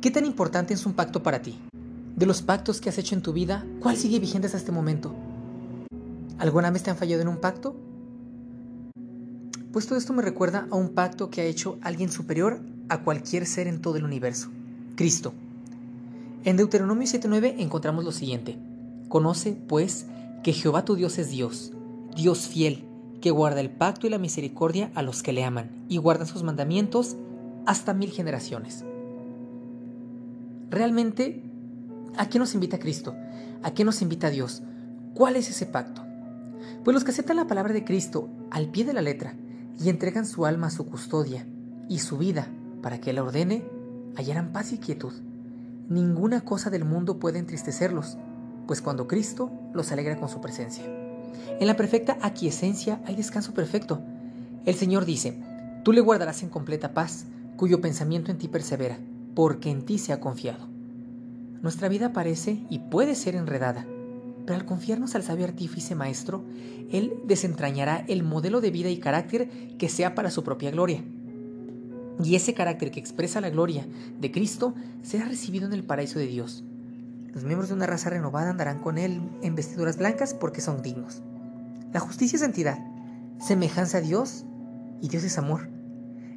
¿Qué tan importante es un pacto para ti? De los pactos que has hecho en tu vida, ¿cuál sigue vigente hasta este momento? ¿Alguna vez te han fallado en un pacto? Pues todo esto me recuerda a un pacto que ha hecho alguien superior a cualquier ser en todo el universo, Cristo. En Deuteronomio 7.9 encontramos lo siguiente. Conoce, pues, que Jehová tu Dios es Dios, Dios fiel, que guarda el pacto y la misericordia a los que le aman y guardan sus mandamientos hasta mil generaciones. Realmente, ¿a qué nos invita Cristo? ¿A qué nos invita Dios? ¿Cuál es ese pacto? Pues los que aceptan la palabra de Cristo al pie de la letra y entregan su alma a su custodia y su vida para que la ordene, hallarán paz y quietud. Ninguna cosa del mundo puede entristecerlos, pues cuando Cristo los alegra con su presencia. En la perfecta aquiescencia hay descanso perfecto. El Señor dice, tú le guardarás en completa paz, cuyo pensamiento en ti persevera porque en ti se ha confiado. Nuestra vida parece y puede ser enredada, pero al confiarnos al sabio artífice maestro, Él desentrañará el modelo de vida y carácter que sea para su propia gloria. Y ese carácter que expresa la gloria de Cristo será recibido en el paraíso de Dios. Los miembros de una raza renovada andarán con Él en vestiduras blancas porque son dignos. La justicia es santidad, semejanza a Dios y Dios es amor.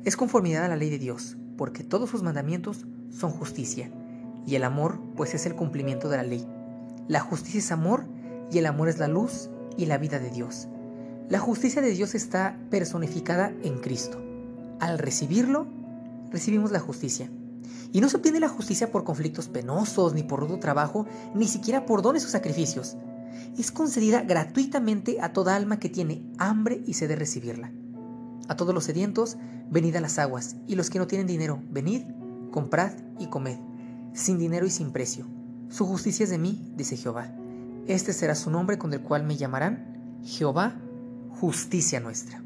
Es conformidad a la ley de Dios, porque todos sus mandamientos son justicia, y el amor pues es el cumplimiento de la ley. La justicia es amor, y el amor es la luz y la vida de Dios. La justicia de Dios está personificada en Cristo. Al recibirlo, recibimos la justicia. Y no se obtiene la justicia por conflictos penosos, ni por rudo trabajo, ni siquiera por dones o sacrificios. Es concedida gratuitamente a toda alma que tiene hambre y sed de recibirla. A todos los sedientos, venid a las aguas, y los que no tienen dinero, venid, comprad y comed, sin dinero y sin precio. Su justicia es de mí, dice Jehová. Este será su nombre con el cual me llamarán Jehová, justicia nuestra.